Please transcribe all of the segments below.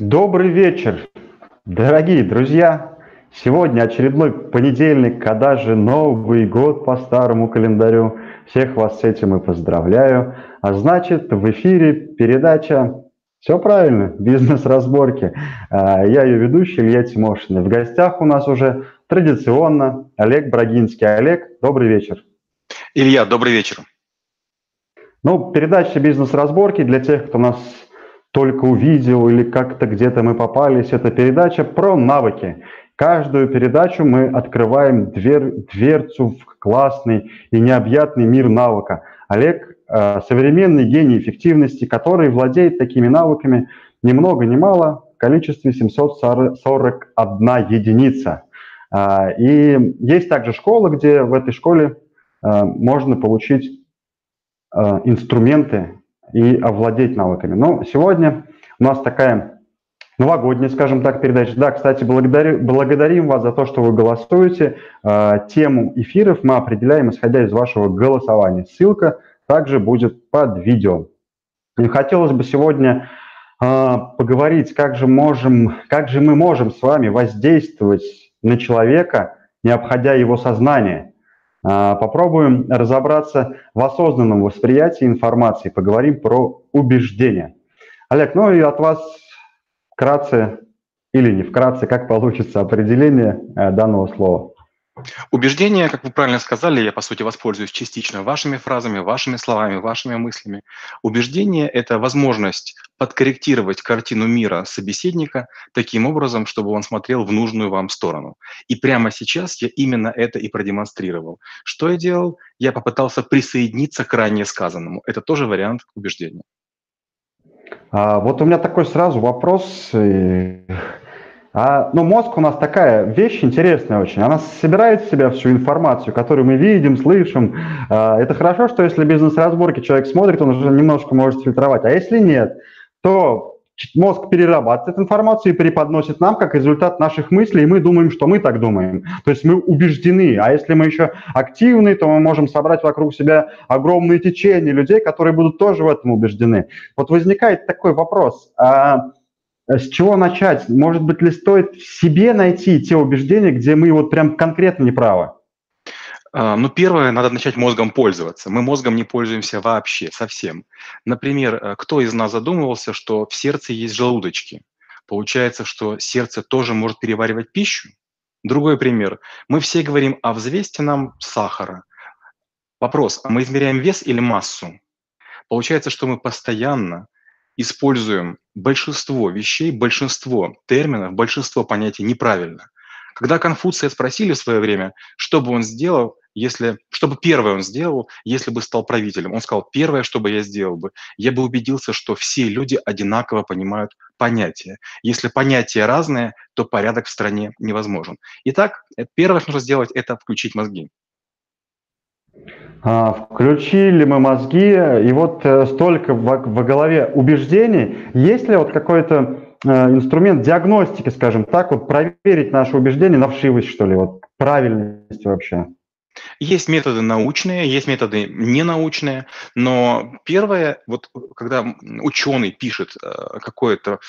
Добрый вечер, дорогие друзья! Сегодня очередной понедельник, когда же Новый год по старому календарю. Всех вас с этим и поздравляю. А значит, в эфире передача все правильно, бизнес-разборки. А, я ее ведущий Илья Тимошин. В гостях у нас уже традиционно Олег Брагинский. Олег, добрый вечер. Илья, добрый вечер. Ну, передача «Бизнес-разборки» для тех, кто нас только увидел или как-то где-то мы попались. Это передача про навыки. Каждую передачу мы открываем двер, дверцу в классный и необъятный мир навыка. Олег э, – современный гений эффективности, который владеет такими навыками ни много ни мало в количестве 741 единица. Э, и есть также школа, где в этой школе э, можно получить инструменты и овладеть навыками. Но сегодня у нас такая новогодняя, скажем так, передача. Да, кстати, благодарю, благодарим вас за то, что вы голосуете. Э, тему эфиров мы определяем, исходя из вашего голосования. Ссылка также будет под видео. И хотелось бы сегодня э, поговорить, как же, можем, как же мы можем с вами воздействовать на человека, не обходя его сознание – а, попробуем разобраться в осознанном восприятии информации, поговорим про убеждения. Олег, ну и от вас вкратце или не вкратце, как получится определение э, данного слова. Убеждение, как вы правильно сказали, я, по сути, воспользуюсь частично вашими фразами, вашими словами, вашими мыслями. Убеждение – это возможность подкорректировать картину мира собеседника таким образом, чтобы он смотрел в нужную вам сторону. И прямо сейчас я именно это и продемонстрировал. Что я делал? Я попытался присоединиться к ранее сказанному. Это тоже вариант убеждения. А, вот у меня такой сразу вопрос. А, ну, мозг у нас такая вещь интересная очень. Она собирает в себя всю информацию, которую мы видим, слышим. А, это хорошо, что если бизнес-разборки человек смотрит, он уже немножко может фильтровать. А если нет, то мозг перерабатывает информацию и преподносит нам как результат наших мыслей, и мы думаем, что мы так думаем. То есть мы убеждены. А если мы еще активны, то мы можем собрать вокруг себя огромные течения людей, которые будут тоже в этом убеждены. Вот возникает такой вопрос. А с чего начать? Может быть, ли стоит в себе найти те убеждения, где мы вот прям конкретно неправы? А, ну, первое, надо начать мозгом пользоваться. Мы мозгом не пользуемся вообще, совсем. Например, э, кто из нас задумывался, что в сердце есть желудочки? Получается, что сердце тоже может переваривать пищу? Другой пример. Мы все говорим, а взвесьте нам сахара. Вопрос, а мы измеряем вес или массу? Получается, что мы постоянно используем большинство вещей, большинство терминов, большинство понятий неправильно. Когда Конфуция спросили в свое время, что бы он сделал, если, что бы первое он сделал, если бы стал правителем, он сказал, первое, что бы я сделал бы, я бы убедился, что все люди одинаково понимают понятия. Если понятия разные, то порядок в стране невозможен. Итак, первое, что нужно сделать, это включить мозги. А, включили мы мозги, и вот э, столько в, в голове убеждений. Есть ли вот какой-то э, инструмент диагностики, скажем так, вот проверить наши убеждения на вшивость, что ли, вот правильность вообще? Есть методы научные, есть методы ненаучные, но первое, вот когда ученый пишет э, какой-то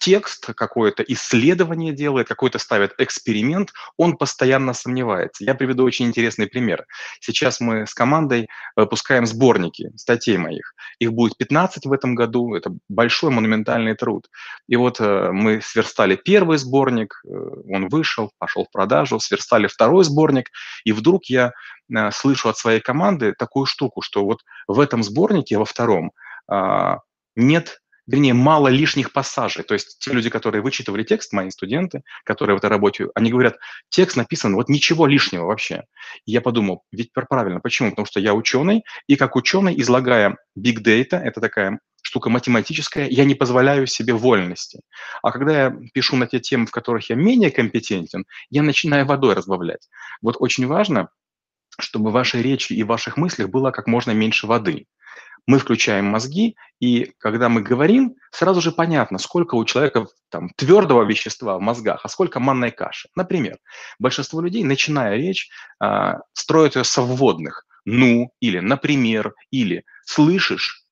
текст, какое-то исследование делает, какой-то ставит эксперимент, он постоянно сомневается. Я приведу очень интересный пример. Сейчас мы с командой выпускаем сборники статей моих. Их будет 15 в этом году, это большой монументальный труд. И вот э, мы сверстали первый сборник, э, он вышел, пошел в продажу, сверстали второй сборник, и вдруг я я э, слышу от своей команды такую штуку, что вот в этом сборнике, во втором, а, нет вернее, мало лишних пассажей. То есть те люди, которые вычитывали текст, мои студенты, которые в этой работе, они говорят, текст написан, вот ничего лишнего вообще. И я подумал, ведь правильно, почему? Потому что я ученый, и как ученый, излагая big data, это такая штука математическая, я не позволяю себе вольности. А когда я пишу на те темы, в которых я менее компетентен, я начинаю водой разбавлять. Вот очень важно чтобы в вашей речи и в ваших мыслях было как можно меньше воды. Мы включаем мозги, и когда мы говорим, сразу же понятно, сколько у человека там, твердого вещества в мозгах, а сколько манной каши. Например, большинство людей, начиная речь, э, строят ее со вводных. Ну, или например, или слышишь.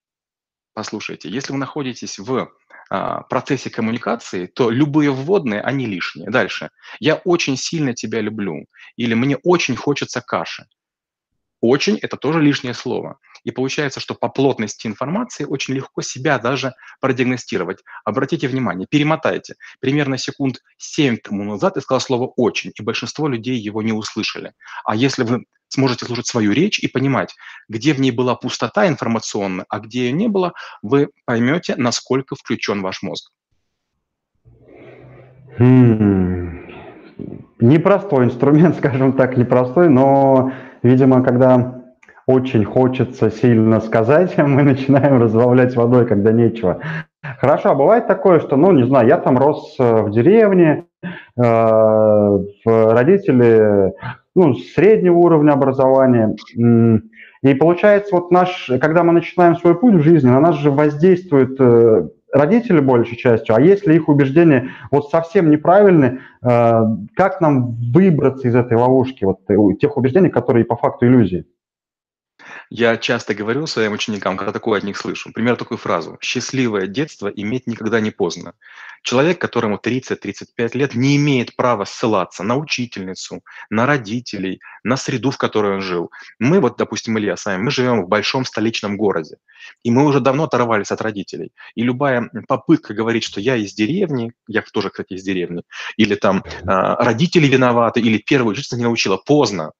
Послушайте, если вы находитесь в процессе коммуникации, то любые вводные, они лишние. Дальше. Я очень сильно тебя люблю. Или мне очень хочется каши. Очень – это тоже лишнее слово. И получается, что по плотности информации очень легко себя даже продиагностировать. Обратите внимание, перемотайте. Примерно секунд 7 тому назад я сказал слово «очень», и большинство людей его не услышали. А если вы сможете слушать свою речь и понимать, где в ней была пустота информационная, а где ее не было, вы поймете, насколько включен ваш мозг. Хм. Непростой инструмент, скажем так, непростой, но Видимо, когда очень хочется сильно сказать, мы начинаем разбавлять водой, когда нечего. Хорошо, а бывает такое, что, ну, не знаю, я там рос э, в деревне, э, родители, ну, среднего уровня образования, и получается, вот наш, когда мы начинаем свой путь в жизни, на нас же воздействует э, родители большей частью, а если их убеждения вот совсем неправильны, э, как нам выбраться из этой ловушки, вот э, тех убеждений, которые по факту иллюзии? Я часто говорю своим ученикам, когда такое от них слышу, например, такую фразу «счастливое детство иметь никогда не поздно». Человек, которому 30-35 лет, не имеет права ссылаться на учительницу, на родителей, на среду, в которой он жил. Мы, вот, допустим, Илья с вами, мы живем в большом столичном городе, и мы уже давно оторвались от родителей. И любая попытка говорить, что я из деревни, я тоже, кстати, из деревни, или там а, родители виноваты, или первая учительница не научила, поздно.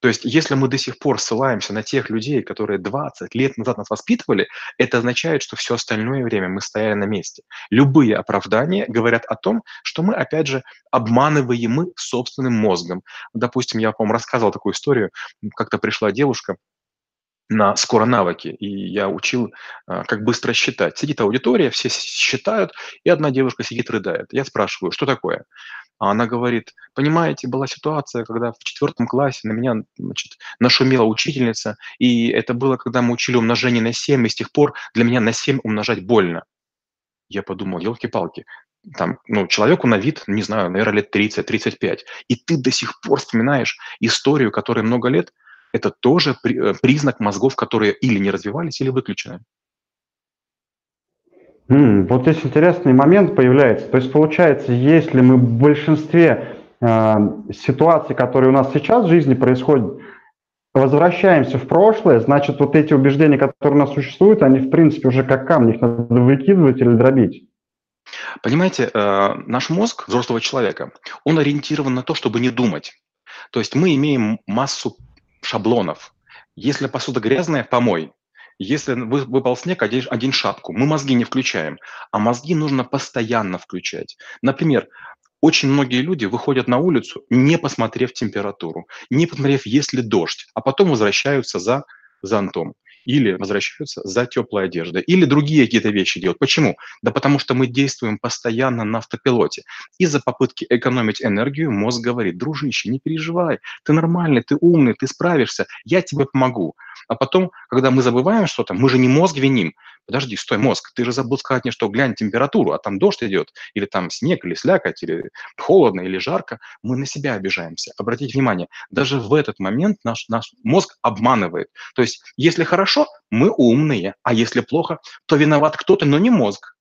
То есть если мы до сих пор ссылаемся на тех людей, которые 20 лет назад нас воспитывали, это означает, что все остальное время мы стояли на месте. Любые оправдания говорят о том, что мы, опять же, обманываем мы собственным мозгом. Допустим, я, по-моему, рассказывал такую историю, как-то пришла девушка, на скоро навыки, и я учил, а, как быстро считать. Сидит аудитория, все считают, и одна девушка сидит, рыдает. Я спрашиваю, что такое? А она говорит, понимаете, была ситуация, когда в четвертом классе на меня значит, нашумела учительница, и это было, когда мы учили умножение на 7, и с тех пор для меня на 7 умножать больно. Я подумал, елки-палки, там, ну, человеку на вид, не знаю, наверное, лет 30-35, и ты до сих пор вспоминаешь историю, которой много лет, это тоже э, признак мозгов, которые или не развивались, или выключены. Вот здесь интересный момент появляется. То есть получается, если мы в большинстве э, ситуаций, которые у нас сейчас в жизни происходят, возвращаемся в прошлое, значит, вот эти убеждения, которые у нас существуют, они, в принципе, уже как камни, их надо выкидывать или дробить. Понимаете, э, наш мозг взрослого человека, он ориентирован на то, чтобы не думать. То есть мы имеем массу шаблонов. Если посуда грязная, помой. Если выпал снег, одень, одень шапку. Мы мозги не включаем, а мозги нужно постоянно включать. Например, очень многие люди выходят на улицу, не посмотрев температуру, не посмотрев, есть ли дождь, а потом возвращаются за зонтом или возвращаются за теплой одеждой, или другие какие-то вещи делают. Почему? Да потому что мы действуем постоянно на автопилоте. Из-за попытки экономить энергию мозг говорит, дружище, не переживай, ты нормальный, ты умный, ты справишься, я тебе помогу. А потом, когда мы забываем что-то, мы же не мозг виним. Подожди, стой, мозг, ты же забыл сказать мне, что глянь температуру, а там дождь идет, или там снег, или слякоть, или холодно, или жарко. Мы на себя обижаемся. Обратите внимание, даже в этот момент наш, наш мозг обманывает. То есть, если хорошо, мы умные, а если плохо, то виноват кто-то, но не мозг.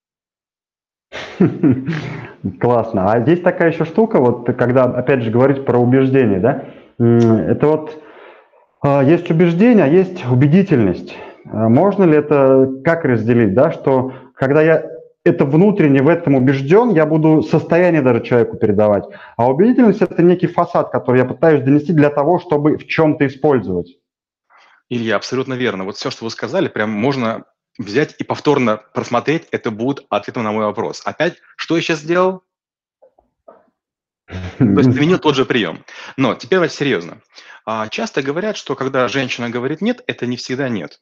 Классно. А здесь такая еще штука, вот когда, опять же, говорить про убеждение, да, это вот есть убеждение, а есть убедительность. А можно ли это как разделить, да, что когда я это внутренне в этом убежден, я буду состояние даже человеку передавать. А убедительность – это некий фасад, который я пытаюсь донести для того, чтобы в чем-то использовать. Илья, абсолютно верно. Вот все, что вы сказали, прям можно взять и повторно просмотреть, это будет ответом на мой вопрос. Опять, что я сейчас сделал? То есть применил тот же прием. Но теперь давайте серьезно. А, часто говорят, что когда женщина говорит «нет», это не всегда «нет».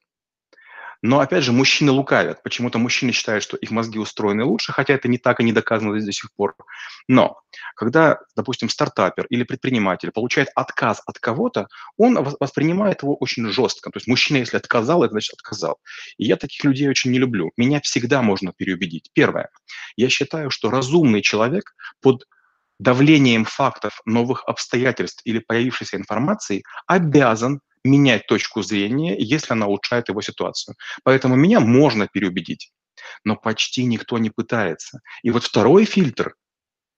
Но, опять же, мужчины лукавят. Почему-то мужчины считают, что их мозги устроены лучше, хотя это не так и не доказано до сих пор. Но когда, допустим, стартапер или предприниматель получает отказ от кого-то, он воспринимает его очень жестко. То есть мужчина, если отказал, это значит отказал. И я таких людей очень не люблю. Меня всегда можно переубедить. Первое. Я считаю, что разумный человек под давлением фактов, новых обстоятельств или появившейся информации обязан менять точку зрения, если она улучшает его ситуацию. Поэтому меня можно переубедить. но почти никто не пытается. И вот второй фильтр,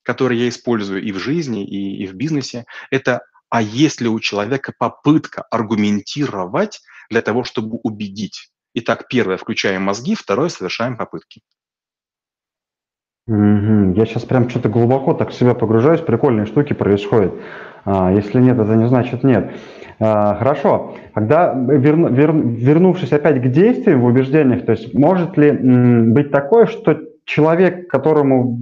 который я использую и в жизни, и, и в бизнесе, это а есть ли у человека попытка аргументировать для того, чтобы убедить. Итак, первое, включаем мозги, второе, совершаем попытки. Угу. Я сейчас прям что-то глубоко так в себя погружаюсь, прикольные штуки происходят. А, если нет, это не значит нет. А, хорошо. Когда верну, вер, вернувшись опять к действиям в убеждениях, то есть может ли м, быть такое, что человек, которому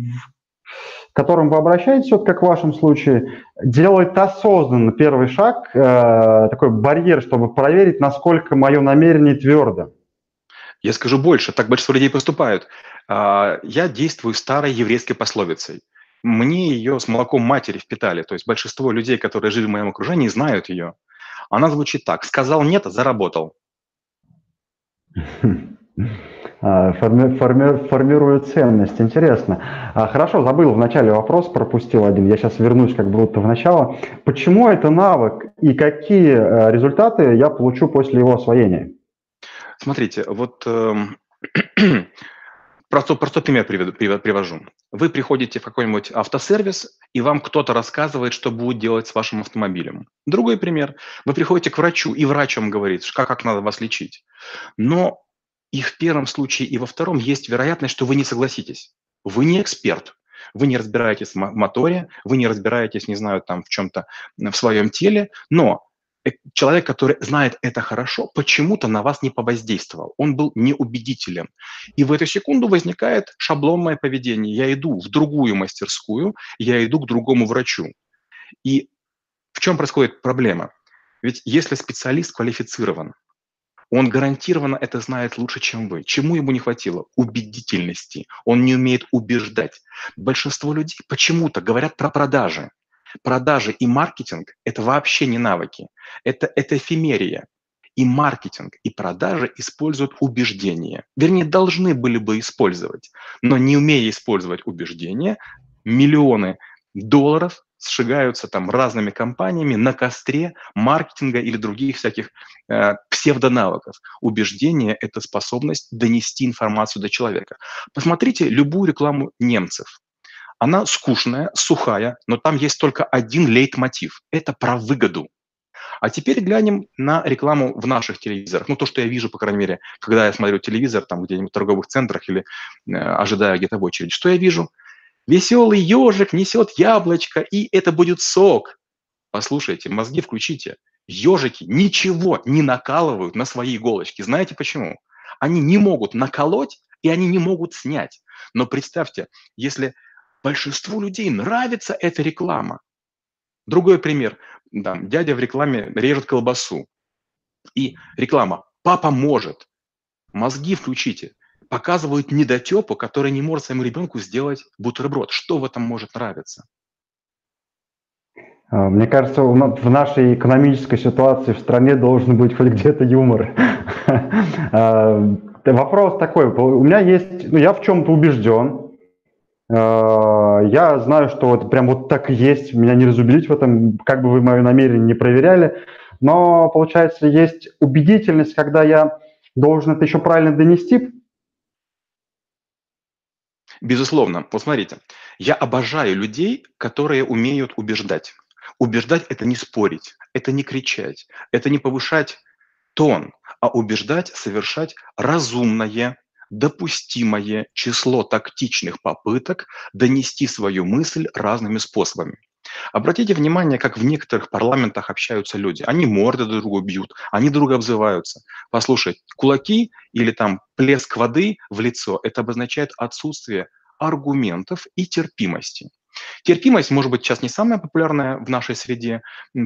к которому вы обращаетесь, вот как в вашем случае, делает осознанно первый шаг, э, такой барьер, чтобы проверить, насколько мое намерение твердо. Я скажу больше, так большинство людей поступают. А, я действую старой еврейской пословицей. Мне ее с молоком матери впитали, то есть большинство людей, которые жили в моем окружении, знают ее. Она звучит так. Сказал нет, заработал. А, форми, форми, формирует ценность. Интересно. А, хорошо, забыл в начале вопрос, пропустил один. Я сейчас вернусь как будто в начало. Почему это навык и какие э, результаты я получу после его освоения? Смотрите, вот э, простой, простой пример привожу. Вы приходите в какой-нибудь автосервис, и вам кто-то рассказывает, что будет делать с вашим автомобилем. Другой пример. Вы приходите к врачу, и врач вам говорит, как, как надо вас лечить. Но и в первом случае, и во втором есть вероятность, что вы не согласитесь. Вы не эксперт, вы не разбираетесь в моторе, вы не разбираетесь, не знаю, там в чем-то в своем теле, но человек, который знает это хорошо, почему-то на вас не повоздействовал. Он был неубедителен. И в эту секунду возникает шаблонное поведение. Я иду в другую мастерскую, я иду к другому врачу. И в чем происходит проблема? Ведь если специалист квалифицирован, он гарантированно это знает лучше, чем вы. Чему ему не хватило? Убедительности. Он не умеет убеждать. Большинство людей почему-то говорят про продажи. Продажи и маркетинг – это вообще не навыки, это, это эфемерия. И маркетинг, и продажи используют убеждения. Вернее, должны были бы использовать. Но не умея использовать убеждения, миллионы долларов сжигаются там разными компаниями на костре маркетинга или других всяких э, псевдонавыков. Убеждение – это способность донести информацию до человека. Посмотрите любую рекламу немцев. Она скучная, сухая, но там есть только один лейтмотив. Это про выгоду. А теперь глянем на рекламу в наших телевизорах. Ну, то, что я вижу, по крайней мере, когда я смотрю телевизор там где-нибудь в торговых центрах или э, ожидаю где-то в очереди. Что я вижу? Веселый ежик несет яблочко, и это будет сок. Послушайте, мозги включите. Ежики ничего не накалывают на свои иголочки. Знаете почему? Они не могут наколоть, и они не могут снять. Но представьте, если Большинству людей нравится эта реклама. Другой пример. Да, дядя в рекламе режет колбасу. И реклама «Папа может». Мозги включите. Показывают недотепу, который не может своему ребенку сделать бутерброд. Что в этом может нравиться? А, мне кажется, в нашей экономической ситуации в стране должен быть хоть где-то юмор. А, вопрос такой. У меня есть, ну, я в чем-то убежден, я знаю, что это прям вот так и есть, меня не разубедить в этом, как бы вы мое намерение не проверяли, но получается есть убедительность, когда я должен это еще правильно донести. Безусловно. Посмотрите, я обожаю людей, которые умеют убеждать. Убеждать – это не спорить, это не кричать, это не повышать тон, а убеждать, совершать разумное, допустимое число тактичных попыток донести свою мысль разными способами. Обратите внимание, как в некоторых парламентах общаются люди. Они морды друг другу бьют, они друг обзываются. Послушай, кулаки или там плеск воды в лицо – это обозначает отсутствие аргументов и терпимости. Терпимость, может быть, сейчас не самая популярная в нашей среде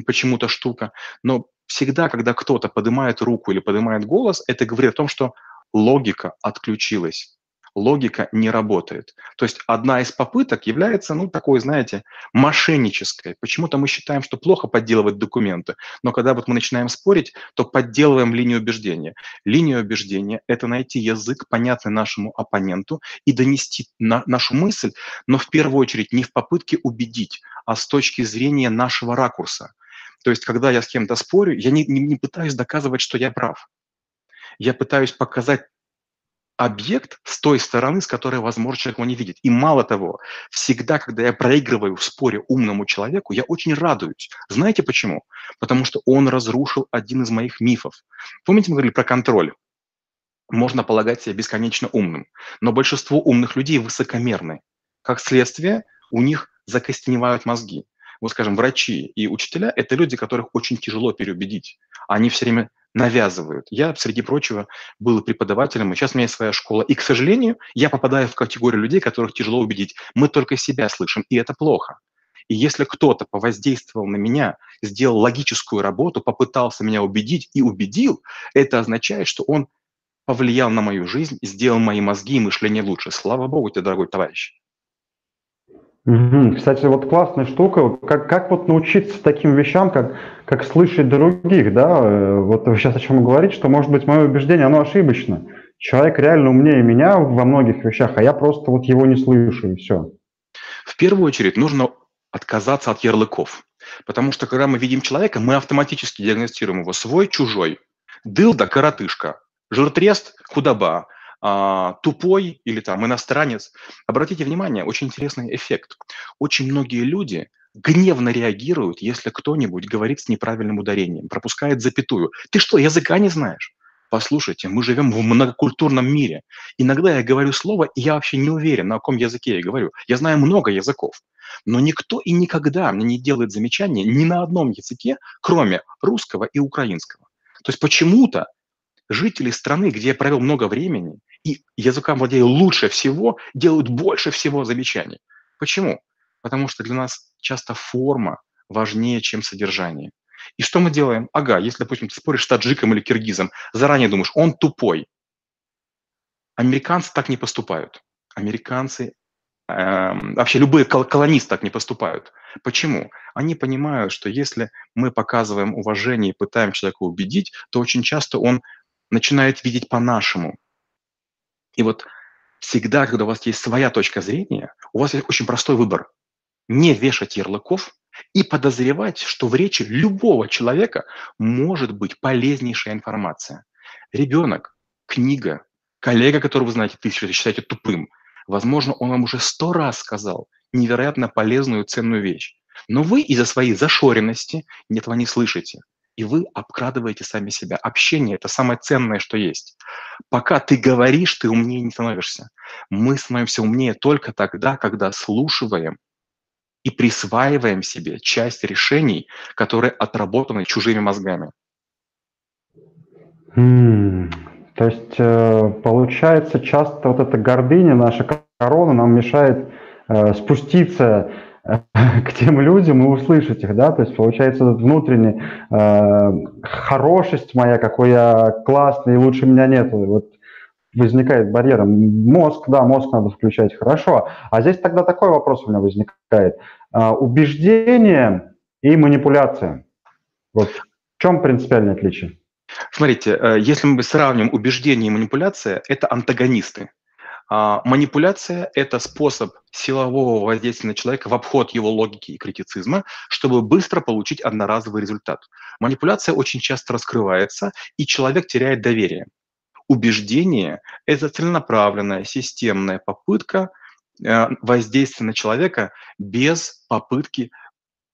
почему-то штука, но всегда, когда кто-то поднимает руку или поднимает голос, это говорит о том, что логика отключилась. Логика не работает. То есть одна из попыток является, ну, такой, знаете, мошеннической. Почему-то мы считаем, что плохо подделывать документы, но когда вот мы начинаем спорить, то подделываем линию убеждения. Линия убеждения – это найти язык, понятный нашему оппоненту, и донести на, нашу мысль, но в первую очередь не в попытке убедить, а с точки зрения нашего ракурса. То есть, когда я с кем-то спорю, я не, не, не пытаюсь доказывать, что я прав я пытаюсь показать объект с той стороны, с которой, возможно, человек его не видит. И мало того, всегда, когда я проигрываю в споре умному человеку, я очень радуюсь. Знаете почему? Потому что он разрушил один из моих мифов. Помните, мы говорили про контроль? Можно полагать себя бесконечно умным, но большинство умных людей высокомерны. Как следствие, у них закостеневают мозги. Вот, скажем, врачи и учителя – это люди, которых очень тяжело переубедить. Они все время навязывают. Я, среди прочего, был преподавателем, и сейчас у меня есть своя школа. И, к сожалению, я попадаю в категорию людей, которых тяжело убедить. Мы только себя слышим, и это плохо. И если кто-то повоздействовал на меня, сделал логическую работу, попытался меня убедить и убедил, это означает, что он повлиял на мою жизнь, сделал мои мозги и мышление лучше. Слава Богу тебе, дорогой товарищ. Кстати, вот классная штука, как, как вот научиться таким вещам, как, как слышать других, да, э, вот сейчас о чем говорите, что, может быть, мое убеждение, оно ошибочно. Человек реально умнее меня во многих вещах, а я просто вот его не слышу, и все. В первую очередь нужно отказаться от ярлыков, потому что когда мы видим человека, мы автоматически диагностируем его. Свой, чужой. Дылда, коротышка, жиртрест, худоба, а, тупой или там иностранец. Обратите внимание, очень интересный эффект. Очень многие люди гневно реагируют, если кто-нибудь говорит с неправильным ударением, пропускает запятую. Ты что, языка не знаешь? Послушайте, мы живем в многокультурном мире. Иногда я говорю слово, и я вообще не уверен, на каком языке я говорю. Я знаю много языков. Но никто и никогда мне не делает замечания ни на одном языке, кроме русского и украинского. То есть почему-то жители страны, где я провел много времени, и языком владею лучше всего, делают больше всего замечаний. Почему? Потому что для нас часто форма важнее, чем содержание. И что мы делаем? Ага, если, допустим, ты споришь с таджиком или киргизом, заранее думаешь, он тупой. Американцы так не поступают. Американцы, э, вообще любые кол- колонисты так не поступают. Почему? Они понимают, что если мы показываем уважение и пытаем человека убедить, то очень часто он начинает видеть по-нашему. И вот всегда, когда у вас есть своя точка зрения, у вас есть очень простой выбор. Не вешать ярлыков и подозревать, что в речи любого человека может быть полезнейшая информация. Ребенок, книга, коллега, которого вы знаете, тысячу, считаете тупым, возможно, он вам уже сто раз сказал невероятно полезную, ценную вещь. Но вы из-за своей зашоренности этого не слышите и вы обкрадываете сами себя. Общение – это самое ценное, что есть. Пока ты говоришь, ты умнее не становишься. Мы становимся умнее только тогда, когда слушаем и присваиваем себе часть решений, которые отработаны чужими мозгами. Hmm. То есть э, получается часто вот эта гордыня, наша корона нам мешает э, спуститься к тем людям и услышать их, да, то есть получается этот внутренний э, хорошесть моя, какой я классный, лучше меня нет, вот возникает барьер. Мозг, да, мозг надо включать, хорошо. А здесь тогда такой вопрос у меня возникает. Э, убеждение и манипуляция. Вот в чем принципиальное отличие? Смотрите, э, если мы сравним убеждение и манипуляция, это антагонисты. А, манипуляция – это способ силового воздействия на человека в обход его логики и критицизма, чтобы быстро получить одноразовый результат. Манипуляция очень часто раскрывается, и человек теряет доверие. Убеждение – это целенаправленная, системная попытка э, воздействия на человека без попытки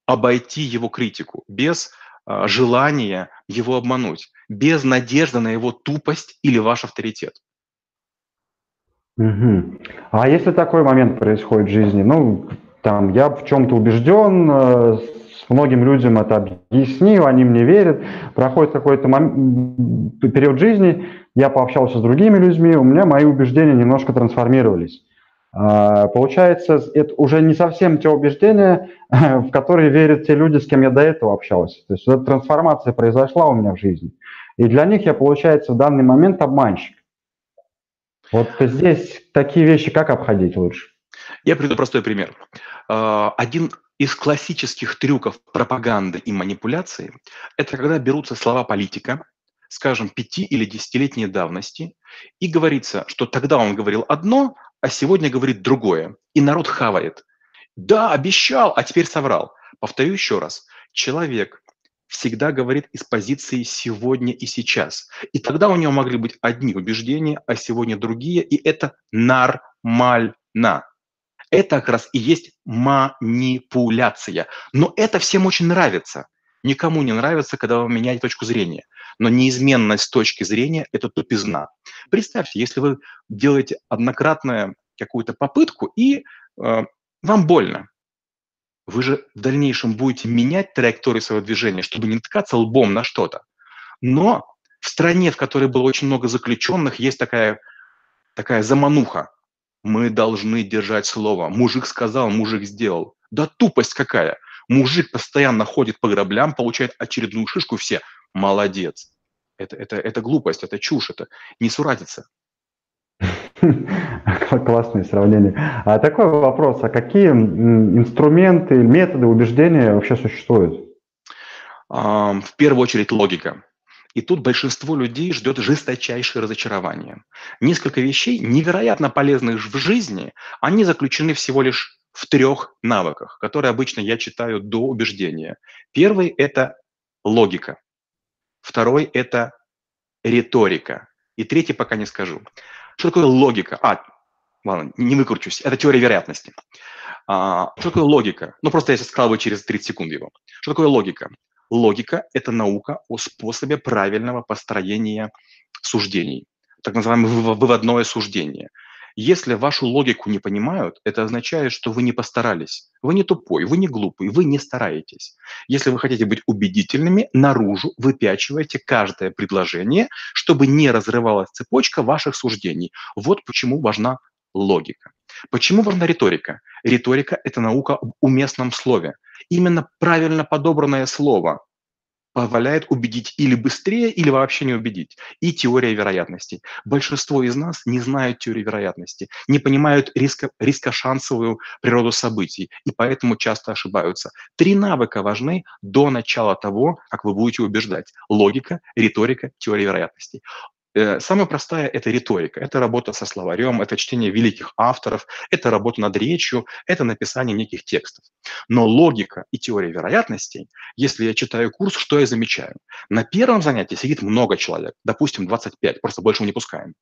обойти его критику, без э, желания его обмануть, без надежды на его тупость или ваш авторитет. Угу. А если такой момент происходит в жизни, ну, там, я в чем-то убежден, э, с многим людям это объяснил, они мне верят, проходит какой-то мом... период жизни, я пообщался с другими людьми, у меня мои убеждения немножко трансформировались. А, получается, это уже не совсем те убеждения, в которые верят те люди, с кем я до этого общался. То есть эта трансформация произошла у меня в жизни. И для них я, получается, в данный момент обманщик. Вот здесь такие вещи как обходить лучше? Я приведу простой пример. А, один из классических трюков пропаганды и манипуляции – это когда берутся слова политика, скажем, пяти- или десятилетней давности, и говорится, что тогда он говорил одно, а сегодня говорит другое. И народ хавает. Да, обещал, а теперь соврал. Повторю еще раз. Человек, всегда говорит из позиции сегодня и сейчас. И тогда у него могли быть одни убеждения, а сегодня другие, и это нормально. Это как раз и есть манипуляция. Но это всем очень нравится. Никому не нравится, когда вы меняете точку зрения. Но неизменность точки зрения – это тупизна. Представьте, если вы делаете однократную какую-то попытку, и э, вам больно, вы же в дальнейшем будете менять траекторию своего движения, чтобы не ткаться лбом на что-то. Но в стране, в которой было очень много заключенных, есть такая, такая замануха. Мы должны держать слово. Мужик сказал, мужик сделал. Да тупость какая. Мужик постоянно ходит по граблям, получает очередную шишку, все молодец. Это, это, это глупость, это чушь, это не суратится. Классное сравнение. А такой вопрос, а какие инструменты, методы убеждения вообще существуют? В первую очередь логика. И тут большинство людей ждет жесточайшее разочарование. Несколько вещей, невероятно полезных в жизни, они заключены всего лишь в трех навыках, которые обычно я читаю до убеждения. Первый – это логика. Второй – это риторика. И третий пока не скажу. Что такое логика? А, ладно, не выкручусь. Это теория вероятности. А, что такое логика? Ну, просто я сейчас складываю через 30 секунд его. Что такое логика? Логика – это наука о способе правильного построения суждений, так называемое выводное суждение. Если вашу логику не понимают, это означает, что вы не постарались. Вы не тупой, вы не глупый, вы не стараетесь. Если вы хотите быть убедительными, наружу выпячивайте каждое предложение, чтобы не разрывалась цепочка ваших суждений. Вот почему важна логика. Почему важна риторика? Риторика – это наука об уместном слове. Именно правильно подобранное слово позволяет убедить или быстрее, или вообще не убедить. И теория вероятности. Большинство из нас не знают теории вероятности, не понимают риска, рискошансовую природу событий, и поэтому часто ошибаются. Три навыка важны до начала того, как вы будете убеждать. Логика, риторика, теория вероятности. Э, самая простая – это риторика, это работа со словарем, это чтение великих авторов, это работа над речью, это написание неких текстов. Но логика и теория вероятностей, если я читаю курс, что я замечаю? На первом занятии сидит много человек, допустим, 25, просто больше мы не пускаем.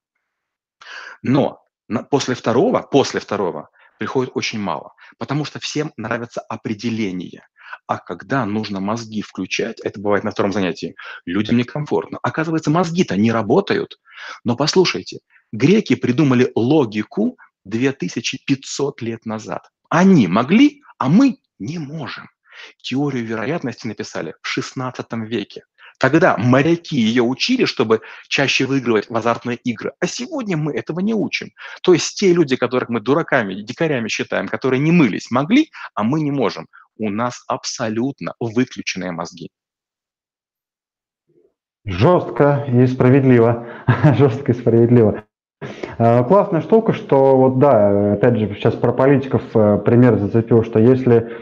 Но после второго, после второго приходит очень мало, потому что всем нравятся определения. А когда нужно мозги включать, это бывает на втором занятии, людям некомфортно. Оказывается, мозги-то не работают. Но послушайте, греки придумали логику 2500 лет назад. Они могли, а мы не можем. Теорию вероятности написали в 16 веке. Тогда моряки ее учили, чтобы чаще выигрывать в азартные игры. А сегодня мы этого не учим. То есть те люди, которых мы дураками, дикарями считаем, которые не мылись, могли, а мы не можем у нас абсолютно выключенные мозги. Жестко и справедливо. Жестко и справедливо. А, классная штука, что вот да, опять же, сейчас про политиков э, пример зацепил, что если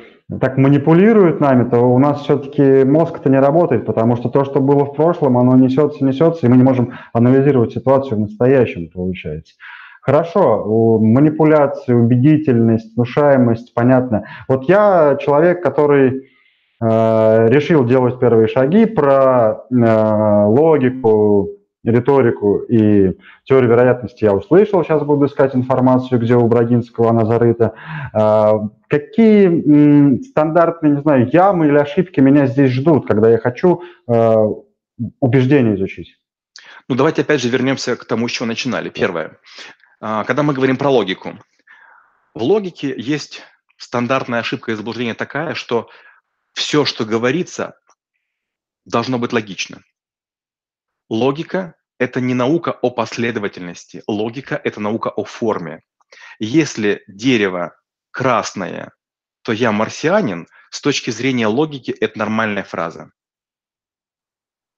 так манипулируют нами, то у нас все-таки мозг-то не работает, потому что то, что было в прошлом, оно несется, несется, и мы не можем анализировать ситуацию в настоящем, получается. Хорошо, манипуляция, убедительность, внушаемость, понятно. Вот я человек, который э, решил делать первые шаги про э, логику, риторику и теорию вероятности я услышал, сейчас буду искать информацию, где у Брагинского она зарыта. Э, какие стандартные, не знаю, ямы или ошибки меня здесь ждут, когда я хочу э, убеждения изучить? Ну, давайте опять же вернемся к тому, с чего начинали. Первое. А, когда мы говорим про логику, в логике есть стандартная ошибка и заблуждение такая, что все, что говорится, должно быть логично. Логика – это не наука о последовательности, логика – это наука о форме. Если дерево красное, то я марсианин, с точки зрения логики это нормальная фраза.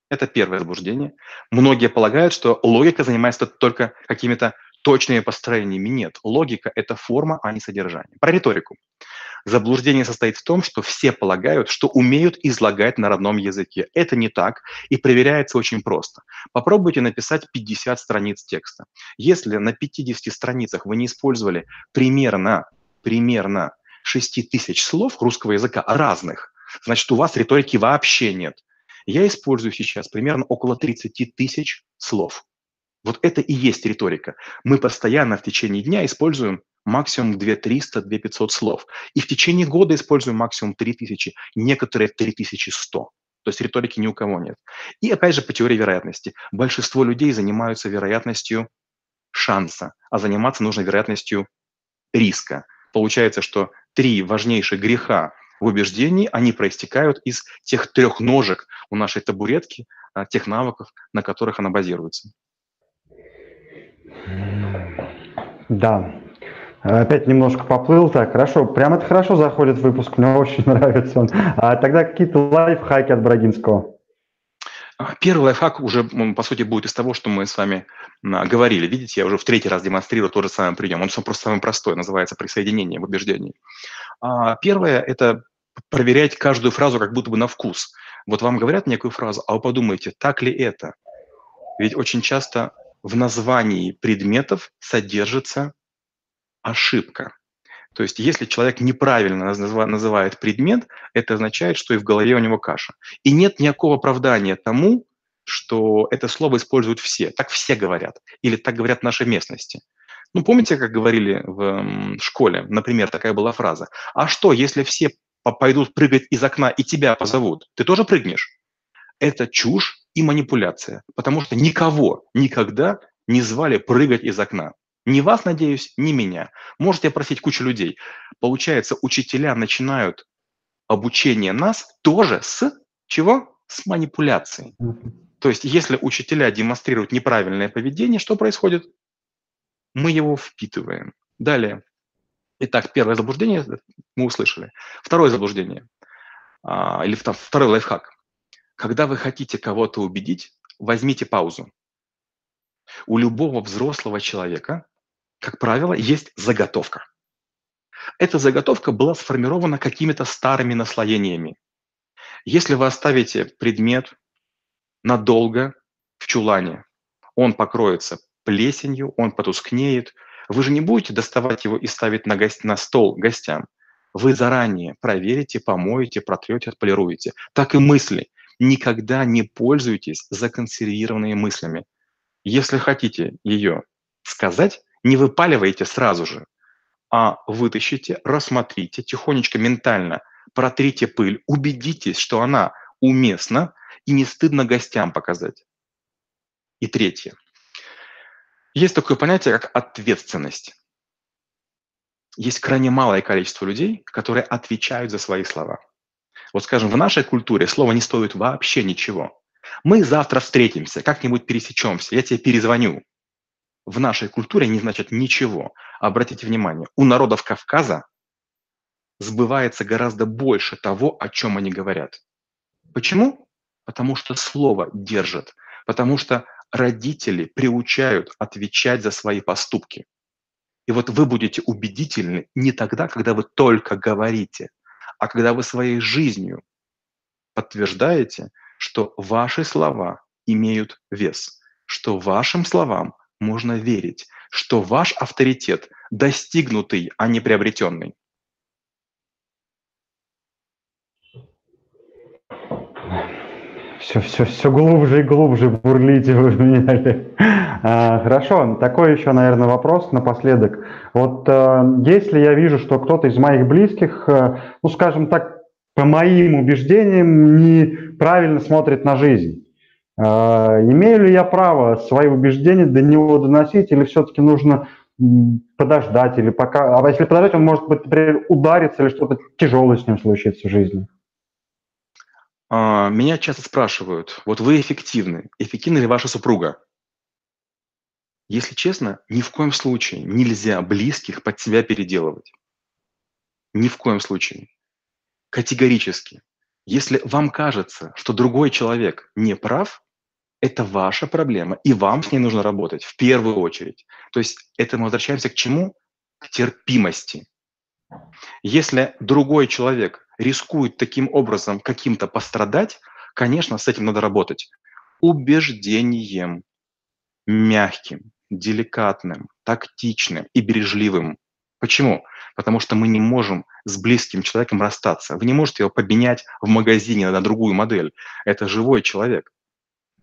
Это первое заблуждение. Многие полагают, что логика занимается только какими-то точными построениями. Нет, логика – это форма, а не содержание. Про риторику. Заблуждение состоит в том, что все полагают, что умеют излагать на родном языке. Это не так и проверяется очень просто. Попробуйте написать 50 страниц текста. Если на 50 страницах вы не использовали примерно, примерно 6 тысяч слов русского языка разных, значит, у вас риторики вообще нет. Я использую сейчас примерно около 30 тысяч слов. Вот это и есть риторика. Мы постоянно в течение дня используем максимум 2300, 2500 слов. И в течение года используем максимум 3000, некоторые 3100. То есть риторики ни у кого нет. И опять же по теории вероятности. Большинство людей занимаются вероятностью шанса, а заниматься нужно вероятностью риска. Получается, что три важнейших греха в убеждении, они проистекают из тех трех ножек у нашей табуретки, а, тех навыков, на которых она базируется. Да, Опять немножко поплыл, так, хорошо, прям это хорошо заходит в выпуск, мне очень нравится он. А тогда какие-то лайфхаки от Брагинского? А, первый лайфхак уже, по сути, будет из того, что мы с вами говорили. Видите, я уже в третий раз демонстрирую тот же самый прием. Он просто самый простой, называется присоединение в убеждении. А, первое – это проверять каждую фразу как будто бы на вкус. Вот вам говорят некую фразу, а вы подумайте, так ли это? Ведь очень часто в названии предметов содержится ошибка. То есть если человек неправильно называет предмет, это означает, что и в голове у него каша. И нет никакого оправдания тому, что это слово используют все. Так все говорят. Или так говорят в нашей местности. Ну, помните, как говорили в школе? Например, такая была фраза. А что, если все пойдут прыгать из окна и тебя позовут? Ты тоже прыгнешь? Это чушь и манипуляция. Потому что никого никогда не звали прыгать из окна. Ни вас, надеюсь, ни меня. Можете опросить кучу людей. Получается, учителя начинают обучение нас тоже с чего? С манипуляцией. То есть, если учителя демонстрируют неправильное поведение, что происходит? Мы его впитываем. Далее. Итак, первое заблуждение мы услышали. Второе заблуждение, а, или второй лайфхак. Когда вы хотите кого-то убедить, возьмите паузу. У любого взрослого человека как правило, есть заготовка. Эта заготовка была сформирована какими-то старыми наслоениями. Если вы оставите предмет надолго в чулане, он покроется плесенью, он потускнеет. Вы же не будете доставать его и ставить на, гость, на стол гостям. Вы заранее проверите, помоете, протрете, отполируете. Так и мысли. Никогда не пользуйтесь законсервированными мыслями. Если хотите ее сказать, не выпаливайте сразу же, а вытащите, рассмотрите, тихонечко ментально протрите пыль, убедитесь, что она уместна и не стыдно гостям показать. И третье. Есть такое понятие, как ответственность. Есть крайне малое количество людей, которые отвечают за свои слова. Вот скажем, в нашей культуре слово не стоит вообще ничего. Мы завтра встретимся, как-нибудь пересечемся, я тебе перезвоню в нашей культуре не значит ничего. Обратите внимание, у народов Кавказа сбывается гораздо больше того, о чем они говорят. Почему? Потому что слово держит, потому что родители приучают отвечать за свои поступки. И вот вы будете убедительны не тогда, когда вы только говорите, а когда вы своей жизнью подтверждаете, что ваши слова имеют вес, что вашим словам можно верить, что ваш авторитет достигнутый, а не приобретенный. Все, все, все глубже и глубже бурлите вы меня. А, хорошо, такой еще, наверное, вопрос напоследок. Вот а, если я вижу, что кто-то из моих близких, а, ну, скажем так, по моим убеждениям, неправильно смотрит на жизнь, а, имею ли я право свои убеждения до него доносить, или все-таки нужно подождать, или пока... А если подождать, он может, например, удариться, или что-то тяжелое с ним случится в жизни? А, меня часто спрашивают, вот вы эффективны, эффективна ли ваша супруга? Если честно, ни в коем случае нельзя близких под себя переделывать. Ни в коем случае. Категорически. Если вам кажется, что другой человек не прав, это ваша проблема, и вам с ней нужно работать в первую очередь. То есть это мы возвращаемся к чему? К терпимости. Если другой человек рискует таким образом каким-то пострадать, конечно, с этим надо работать. Убеждением, мягким, деликатным, тактичным и бережливым. Почему? потому что мы не можем с близким человеком расстаться. Вы не можете его поменять в магазине на другую модель. Это живой человек.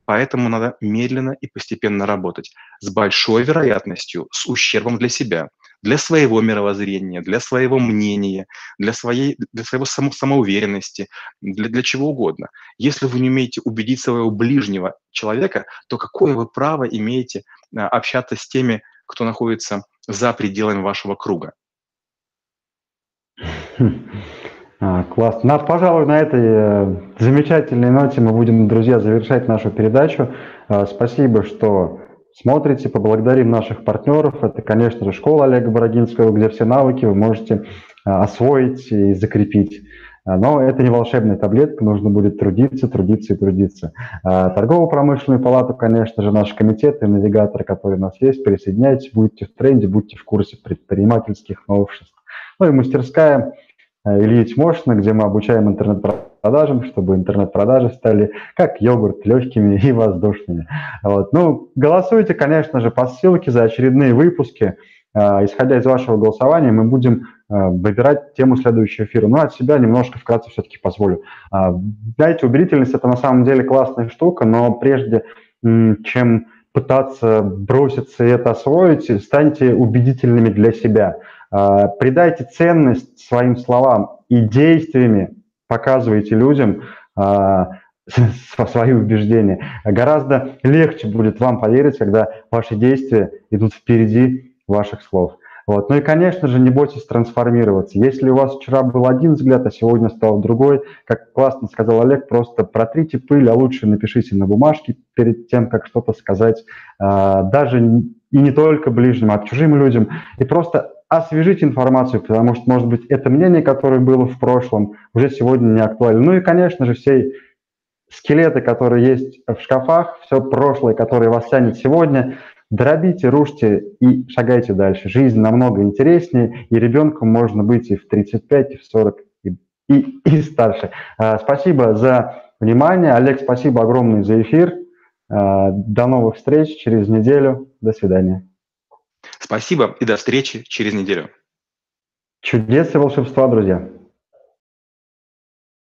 Поэтому надо медленно и постепенно работать с большой вероятностью, с ущербом для себя, для своего мировоззрения, для своего мнения, для своей, для своего само, самоуверенности, для, для чего угодно. Если вы не умеете убедить своего ближнего человека, то какое вы право имеете а, общаться с теми, кто находится за пределами вашего круга? А, класс. На, пожалуй, на этой э, замечательной ноте мы будем, друзья, завершать нашу передачу. Э, спасибо, что смотрите. Поблагодарим наших партнеров. Это, конечно же, школа Олега Бородинского, где все навыки вы можете э, освоить и закрепить. Но это не волшебная таблетка, нужно будет трудиться, трудиться и трудиться. Торгово-промышленную палату, конечно же, наш комитет и навигатор, который у нас есть, присоединяйтесь, будьте в тренде, будьте в курсе предпринимательских новшеств. Ну и мастерская Э, Ильи Тимошина, где мы обучаем интернет-продажам, чтобы интернет-продажи стали как йогурт, легкими и воздушными. Вот. Ну, голосуйте, конечно же, по ссылке за очередные выпуски. Э, исходя из вашего голосования, мы будем э, выбирать тему следующего эфира. Ну, от себя немножко вкратце все-таки позволю. Знаете, убедительность – это на самом деле классная штука, но прежде чем пытаться броситься и это освоить, станьте убедительными для себя – а, придайте ценность своим словам и действиями показывайте людям а, свои убеждения. Гораздо легче будет вам поверить, когда ваши действия идут впереди ваших слов. Вот. Ну и, конечно же, не бойтесь трансформироваться. Если у вас вчера был один взгляд, а сегодня стал другой, как классно сказал Олег, просто протрите пыль, а лучше напишите на бумажке перед тем, как что-то сказать, а, даже и не только ближним, а чужим людям. И просто освежить информацию, потому что, может быть, это мнение, которое было в прошлом, уже сегодня не актуально. Ну и, конечно же, все скелеты, которые есть в шкафах, все прошлое, которое вас тянет сегодня, дробите, рушьте и шагайте дальше. Жизнь намного интереснее, и ребенком можно быть и в 35, и в 40, и, и, и старше. А, спасибо за внимание. Олег, спасибо огромное за эфир. А, до новых встреч через неделю. До свидания. Спасибо и до встречи через неделю. Чудес и волшебства, друзья!